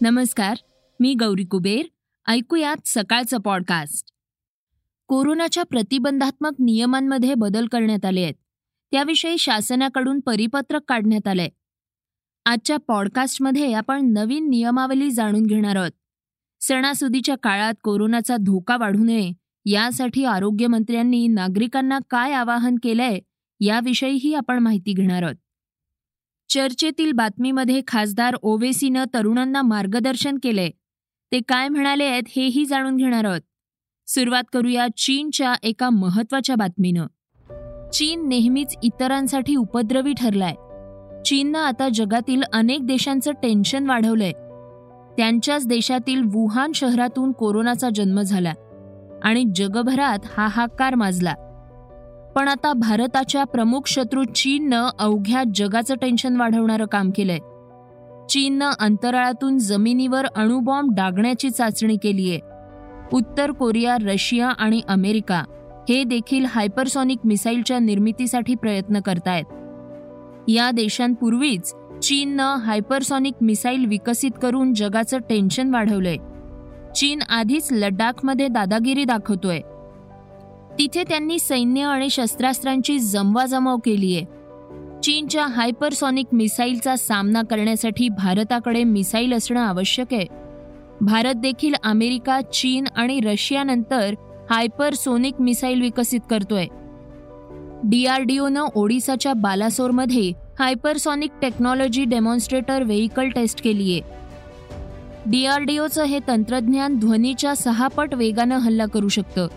नमस्कार मी गौरी कुबेर. ऐकूयात सकाळचं पॉडकास्ट कोरोनाच्या प्रतिबंधात्मक नियमांमध्ये बदल करण्यात आले आहेत. त्याविषयी शासनाकडून परिपत्रक काढण्यात आलंय. आजच्या पॉडकास्टमध्ये आपण नवीन नियमावली जाणून घेणार आहोत. सणासुदीच्या काळात कोरोनाचा धोका वाढू नये यासाठी आरोग्यमंत्र्यांनी नागरिकांना काय आवाहन केलंय याविषयीही आपण माहिती घेणार आहोत. चर्चेतील बातमीमध्ये खासदार ओवेसीनं तरुणांना मार्गदर्शन केलंय. ते काय म्हणाले आहेत हेही जाणून घेणार आहोत. सुरुवात करूया चीनच्या एका महत्त्वाच्या बातमीनं. चीन नेहमीच इतरांसाठी उपद्रवी ठरलाय. चीननं आता जगातील अनेक देशांचं टेन्शन वाढवलंय. त्यांच्याच देशातील वुहान शहरातून कोरोनाचा जन्म झाला आणि जगभरात हाहाकार माजला. पण आता भारताच्या प्रमुख शत्रू चीननं अवघ्या जगाचं टेन्शन वाढवणारं काम केलंय. चीननं अंतराळातून जमिनीवर अणुबॉम्ब डागण्याची चाचणी केलीय. उत्तर कोरिया रशिया आणि अमेरिका हे देखील हायपरसॉनिक मिसाईलच्या निर्मितीसाठी प्रयत्न करतायत. या देशांपूर्वीच चीननं हायपरसॉनिक मिसाईल विकसित करून जगाचं टेन्शन वाढवलंय. चीन आधीच लडाखमध्ये दादागिरी दाखवतोय. तिथे त्यांनी सैन्य आणि शस्त्रास्त्रांची जमवाजमव आहे. चीनच्या हायपरसॉनिक मिसाईलचा सामना करण्यासाठी भारताकडे मिसाईल असणं आवश्यक आहे. भारत देखील अमेरिका चीन आणि रशियानंतर हायपरसोनिक मिसाईल विकसित करतोय. डीआरडीओनं ओडिसाच्या बालासोरमध्ये hypersonic technology demonstrator vehicle test केली आहे. डीआरडीओचं हे तंत्रज्ञान ध्वनीच्या सहा पट वेगानं हल्ला करू शकतं.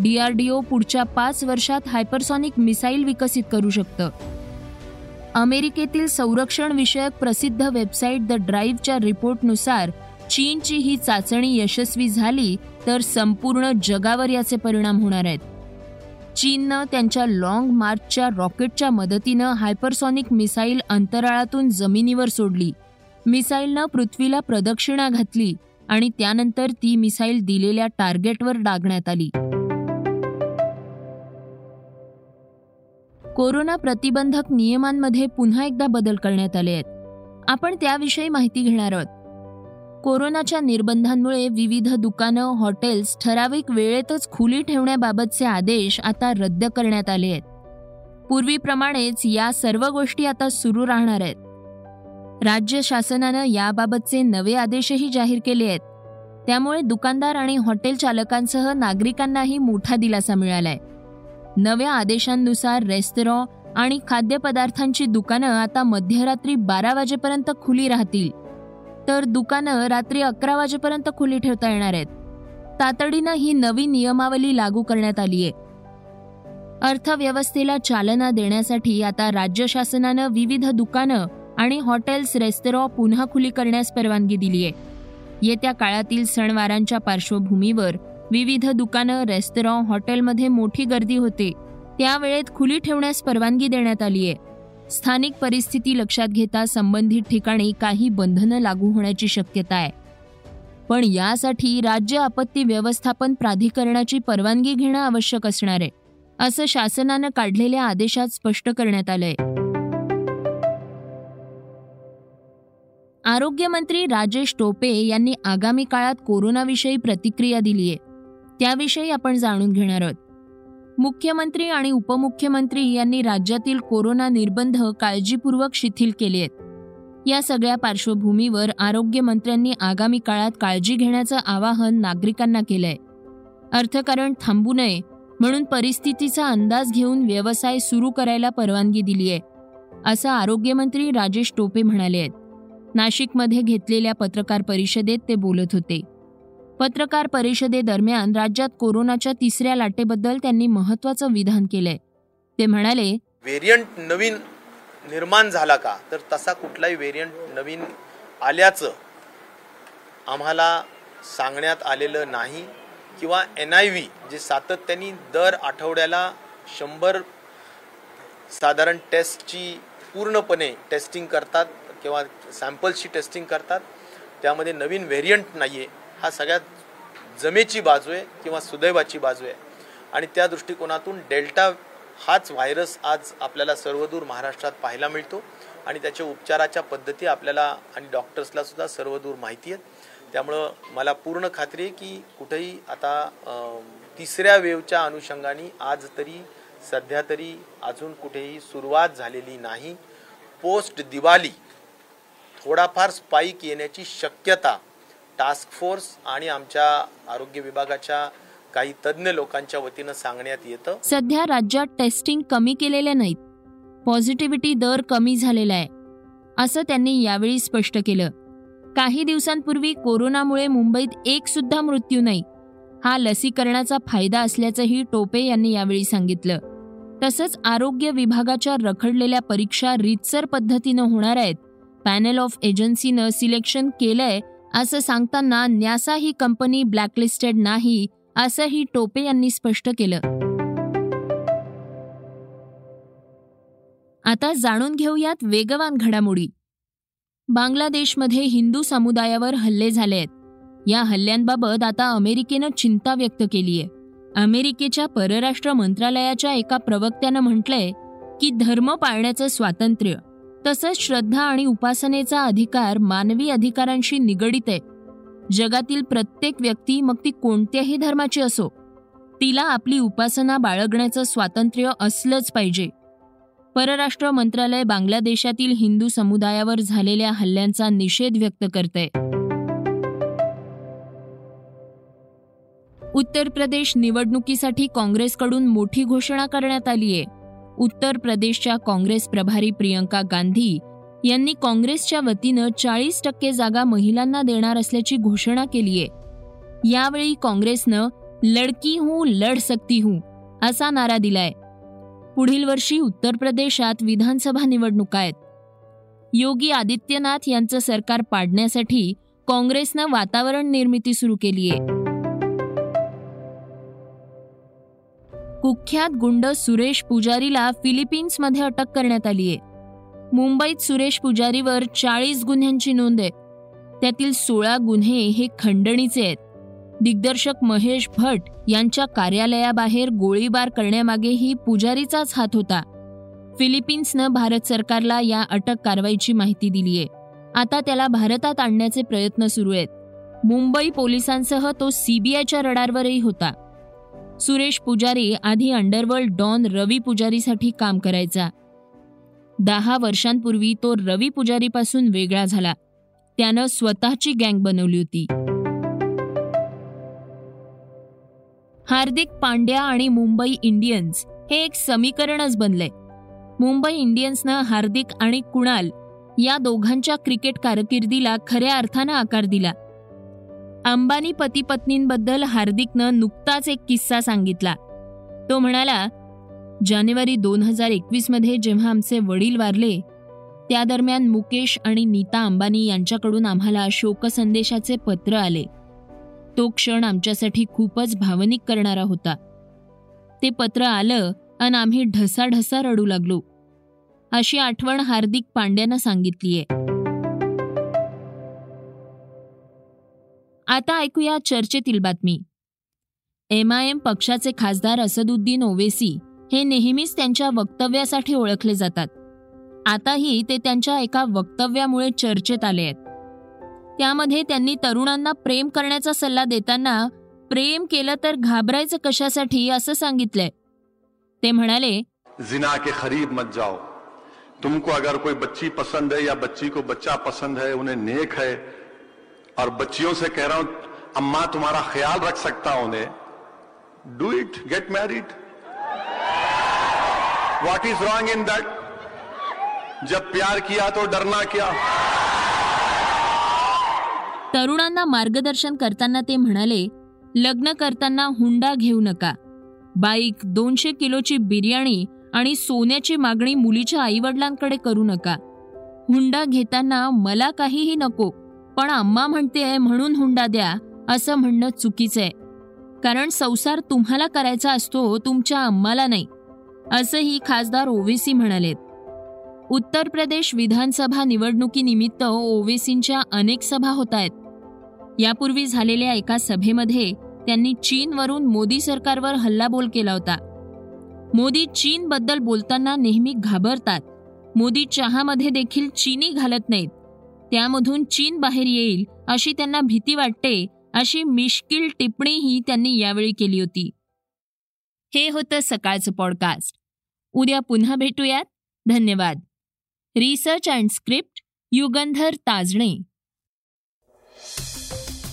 डीआरडीओ पुढच्या पाच वर्षात हायपरसॉनिक मिसाईल विकसित करू शकतं. अमेरिकेतील संरक्षण विषयक प्रसिद्ध वेबसाईट द ड्राईव्हच्या रिपोर्टनुसार चीनची ही चाचणी यशस्वी झाली तर संपूर्ण जगावर याचे परिणाम होणार आहेत. चीननं त्यांच्या लाँग मार्चच्या रॉकेटच्या मदतीनं हायपरसॉनिक मिसाईल अंतराळातून जमिनीवर सोडली. मिसाईलनं पृथ्वीला प्रदक्षिणा घातली आणि त्यानंतर ती मिसाईल दिलेल्या टार्गेटवर डागण्यात आली. कोरोना प्रतिबंधक नियमांमध्ये पुन्हा एकदा बदल करण्यात आले आहेत. आपण त्याविषयी माहिती घेणार आहोत. कोरोनाच्या निर्बंधांमुळे विविध दुकानं हॉटेल्स ठराविक वेळेतच खुली ठेवण्याबाबतचे आदेश आता रद्द करण्यात आले आहेत. पूर्वीप्रमाणेच या सर्व गोष्टी आता सुरू राहणार आहेत. राज्य शासनानं याबाबतचे नवे आदेशही जाहीर केले आहेत. त्यामुळे दुकानदार आणि हॉटेल चालकांसह नागरिकांनाही मोठा दिलासा मिळालाय. नव्या आदेशांनुसार रेस्तरॉ आणि खाद्यपदार्थांची दुकानं आता मध्यरात्री बारा वाजेपर्यंत खुली राहतील. तर दुकानं रात्री अकरा वाजेपर्यंत खुली ठेवता येणार आहेत. तातडीनं ही नवी नियमावली लागू करण्यात आली आहे. अर्थव्यवस्थेला चालना देण्यासाठी आता राज्य शासनानं विविध दुकानं आणि हॉटेल्स रेस्तरॉ पुन्हा खुली करण्यास परवानगी दिली आहे. येत्या काळातील सणवारांच्या पार्श्वभूमीवर विविध दुकानं रेस्तरॉ हॉटेलमध्ये मोठी गर्दी होते. त्यावेळेत खुली ठेवण्यास परवानगी देण्यात आली आहे स्थानिक परिस्थिती लक्षात घेता संबंधित ठिकाणी काही बंधनं लागू होण्याची शक्यता आहे. पण यासाठी राज्य आपत्ती व्यवस्थापन प्राधिकरणाची परवानगी घेणं आवश्यक असणार आहे असं शासनानं काढलेल्या आदेशात स्पष्ट करण्यात आलंय. आरोग्यमंत्री राजेश टोपे यांनी आगामी काळात कोरोनाविषयी प्रतिक्रिया दिलीय. त्याविषयी आपण जाणून घेणार आहोत. मुख्यमंत्री आणि उपमुख्यमंत्री यांनी राज्यातील कोरोना निर्बंध काळजीपूर्वक शिथिल केले आहेत. या सगळ्या पार्श्वभूमीवर आरोग्यमंत्र्यांनी आगामी काळात काळजी घेण्याचं आवाहन नागरिकांना केलंय. अर्थकारण थांबू नये म्हणून परिस्थितीचा अंदाज घेऊन व्यवसाय सुरू करायला परवानगी दिली आहे असं आरोग्यमंत्री राजेश टोपे म्हणाले आहेत. नाशिकमध्ये घेतलेल्या पत्रकार परिषदेत ते बोलत होते. पत्रकार परिषदेदरम्यान राज्यात कोरोनाच्या तिसऱ्या लाटेबद्दल त्यांनी महत्वाचं विधान केलंय. ते म्हणाले व्हेरियंट नवीन निर्माण झाला का? तर तसा कुठलाही व्हेरियंट नवीन आल्याचं आम्हाला सांगण्यात आलेलं नाही. किंवा एन आय व्ही जे सातत्याने दर आठवड्याला शंभर साधारण टेस्टची पूर्णपणे टेस्टिंग करतात किंवा सॅम्पल्सची टेस्टिंग करतात. त्यामध्ये नवीन व्हेरियंट नाही आहे हा सगळ्यात जमेची बाजू आहे किंवा सुदैवाची बाजू आहे. आणि त्या दृष्टिकोनातून डेल्टा हाच व्हायरस आज आपल्याला सर्वदूर महाराष्ट्रात पाहायला मिळतो. आणि त्याच्या उपचाराच्या पद्धती आपल्याला आणि डॉक्टर्सला सुद्धा सर्वदूर माहिती आहेत. त्यामुळं मला पूर्ण खात्री आहे की कुठेही आता तिसऱ्या वेवच्या अनुषंगाने आज तरी सध्या तरी अजून कुठेही सुरुवात झालेली नाही. पोस्ट दिवाळी थोडाफार स्पाईक येण्याची शक्यता टास्क फोर्स आणि आमच्या आरोग्य विभागाच्या काही तज्ज्ञ लोकांच्या वतीनं सांगण्यात येतं. सध्या राज्यात टेस्टिंग कमी केलेल्या नाहीत. पॉझिटिव्हिटी दर कमी झालेला आहे. असं त्यांनी यावेळी स्पष्ट केलं. काही दिवसांपूर्वी कोरोनामुळे मुंबईत एक सुद्धा मृत्यू नाही. हा लसीकरणाचा फायदा असल्याचंही टोपे यांनी यावेळी सांगितलं. तसंच आरोग्य विभागाच्या रखडलेल्या परीक्षा रीतसर पद्धतीनं होणार आहेत. पॅनल ऑफ एजन्सीनं सिलेक्शन केलंय असं सांगताना न्यासा ही कंपनी ब्लॅकलिस्टेड नाही असंही टोपे यांनी स्पष्ट केलं. आता जाणून घेऊयात वेगवान घडामोडी. बांगलादेशमध्ये हिंदू समुदायावर हल्ले झाले आहेत या हल्ल्यांबाबत आता अमेरिकेनं चिंता व्यक्त केली आहे अमेरिकेच्या परराष्ट्र मंत्रालयाच्या एका प्रवक्त्यानं म्हटलंय की धर्म पाळण्याचं स्वातंत्र्य. तसंच श्रद्धा आणि उपासनेचा अधिकार मानवी अधिकारांशी निगडित आहे. जगातील प्रत्येक व्यक्ती मग ती कोणत्याही धर्माची असो तिला आपली उपासना बाळगण्याचं स्वातंत्र्य असलंच पाहिजे. परराष्ट्र मंत्रालय बांगलादेशातील हिंदू समुदायावर झालेल्या हल्ल्यांचा निषेध व्यक्त करते उत्तर प्रदेश निवडणुकीसाठी काँग्रेसकडून मोठी घोषणा करण्यात आली आहे उत्तर प्रदेशच्या काँग्रेस प्रभारी प्रियंका गांधी यांनी काँग्रेसच्या वतीनं चाळीस टक्के जागा महिलांना देणार असल्याची घोषणा केली आहे. यावेळी काँग्रेसनं लडकी हूं लढ सकती हूं असा नारा दिलाय. पुढील वर्षी उत्तर प्रदेशात विधानसभा निवडणुका आहेत. योगी आदित्यनाथ यांचं सरकार पाडण्यासाठी काँग्रेसनं वातावरण निर्मिती सुरू केली आहे. कुख्यात गुंड सुरेश पुजारीला फिलिपिन्समध्ये अटक करण्यात आली आहे. मुंबईत सुरेश पुजारीवर चाळीस गुन्ह्यांची नोंद आहे. त्यातील सोळा गुन्हे हे खंडणीचे आहेत. दिग्दर्शक महेश भट यांच्या कार्यालयाबाहेर गोळीबार करण्यामागेही पुजारीचाच हात होता. फिलिपिन्सनं भारत सरकारला या अटक कारवाईची माहिती दिली आहे. आता त्याला भारतात आणण्याचे प्रयत्न सुरू आहेत. मुंबई पोलिसांसह तो सीबीआयच्या रडारवरही होता. सुरेश पुजारी आधी अंडरवर्ल्ड डॉन रवी पुजारीसाठी काम करायचा. दहा वर्षांपूर्वी तो रवी पुजारीपासून वेगळा झाला. त्यानं स्वतःची गँग बनवली होती. हार्दिक पांड्या आणि मुंबई इंडियन्स हे एक समीकरणच बनलंय मुंबई इंडियन्सनं हार्दिक आणि कुणाल या दोघांच्या क्रिकेट कारकिर्दीला खऱ्या अर्थानं आकार दिला. अंबानी पती पत्नींबद्दल हार्दिकनं नुकताच एक किस्सा सांगितला. तो म्हणाला जानेवारी दोन हजार एकवीसमध्ये जेव्हा आमचे वडील वारले त्या दरम्यान मुकेश आणि नीता अंबानी यांच्याकडून आम्हाला शोकसंदेशाचे पत्र आले. तो क्षण आमच्यासाठी खूपच भावनिक करणारा होता. ते पत्र आलं आणि आम्ही ढसाढसा रडू लागलो. अशी आठवण हार्दिक पांड्यानं सांगितलीये. आता ऐकूया चर्चेतील बातमी. एम आय एम पक्षाचे खासदार असदुद्दीन ओवेसी हे नेहमीच त्यांच्या वक्तव्यासाठी ओळखले जातात. आताही ते त्यांच्या एका वक्तव्यामुळे चर्चेत आले आहेत. त्यामध्ये त्यांनी तरुणांना प्रेम करण्याचा सल्ला देताना प्रेम केलं तर घाबरायचं कशासाठी? असं सांगितलंय. ते म्हणाले जिना के खरीब मत जाओ. तुमको अगर कोई बच्ची पसंद है या बच्ची को बच्चा पसंद है उन्हें नेक है और बच्चियों से कह रहा हूं अम्मा तुम्हारा ख्याल रख सकता हूं उन्हें। Do it get married what is wrong in that जब प्यार किया तो डरना क्या? तरुणांना मार्गदर्शन करताना ते म्हणाले लग्न करताना हुंडा घेऊ नका. बाईक दोनशे किलोची बिर्याणी आणि सोन्याची मागणी मुलीच्या आईवडिलांकडे करू नका. हुंडा घेताना मला काहीही नको. पण अम्मा म्हणते म्हणून हुंडा द्या असं म्हणणं चुकीचं आहे. कारण संसार तुम्हाला करायचा असतो तुमच्या अम्माला नाही. असंही खासदार ओवेसी म्हणालेत. उत्तर प्रदेश विधानसभा निवडणुकीनिमित्त ओवेसींच्या अनेक सभा होत आहेत यापूर्वी झालेल्या एका सभेमध्ये त्यांनी चीनवरून मोदी सरकारवर हल्लाबोल केला होता. मोदी चीनबद्दल बोलताना नेहमी घाबरतात. मोदी चहामध्ये देखील चिनी घालत नाहीत. त्यामधून चीन बाहेर येईल अशी त्यांना भीती वाटते अशी मिश्किल टिप्पणीही त्यांनी यावेळी केली होती. हे होतं सकाळचं पॉडकास्ट उद्या पुन्हा भेटूयात. धन्यवाद. Research and script Yugandhar Tajane.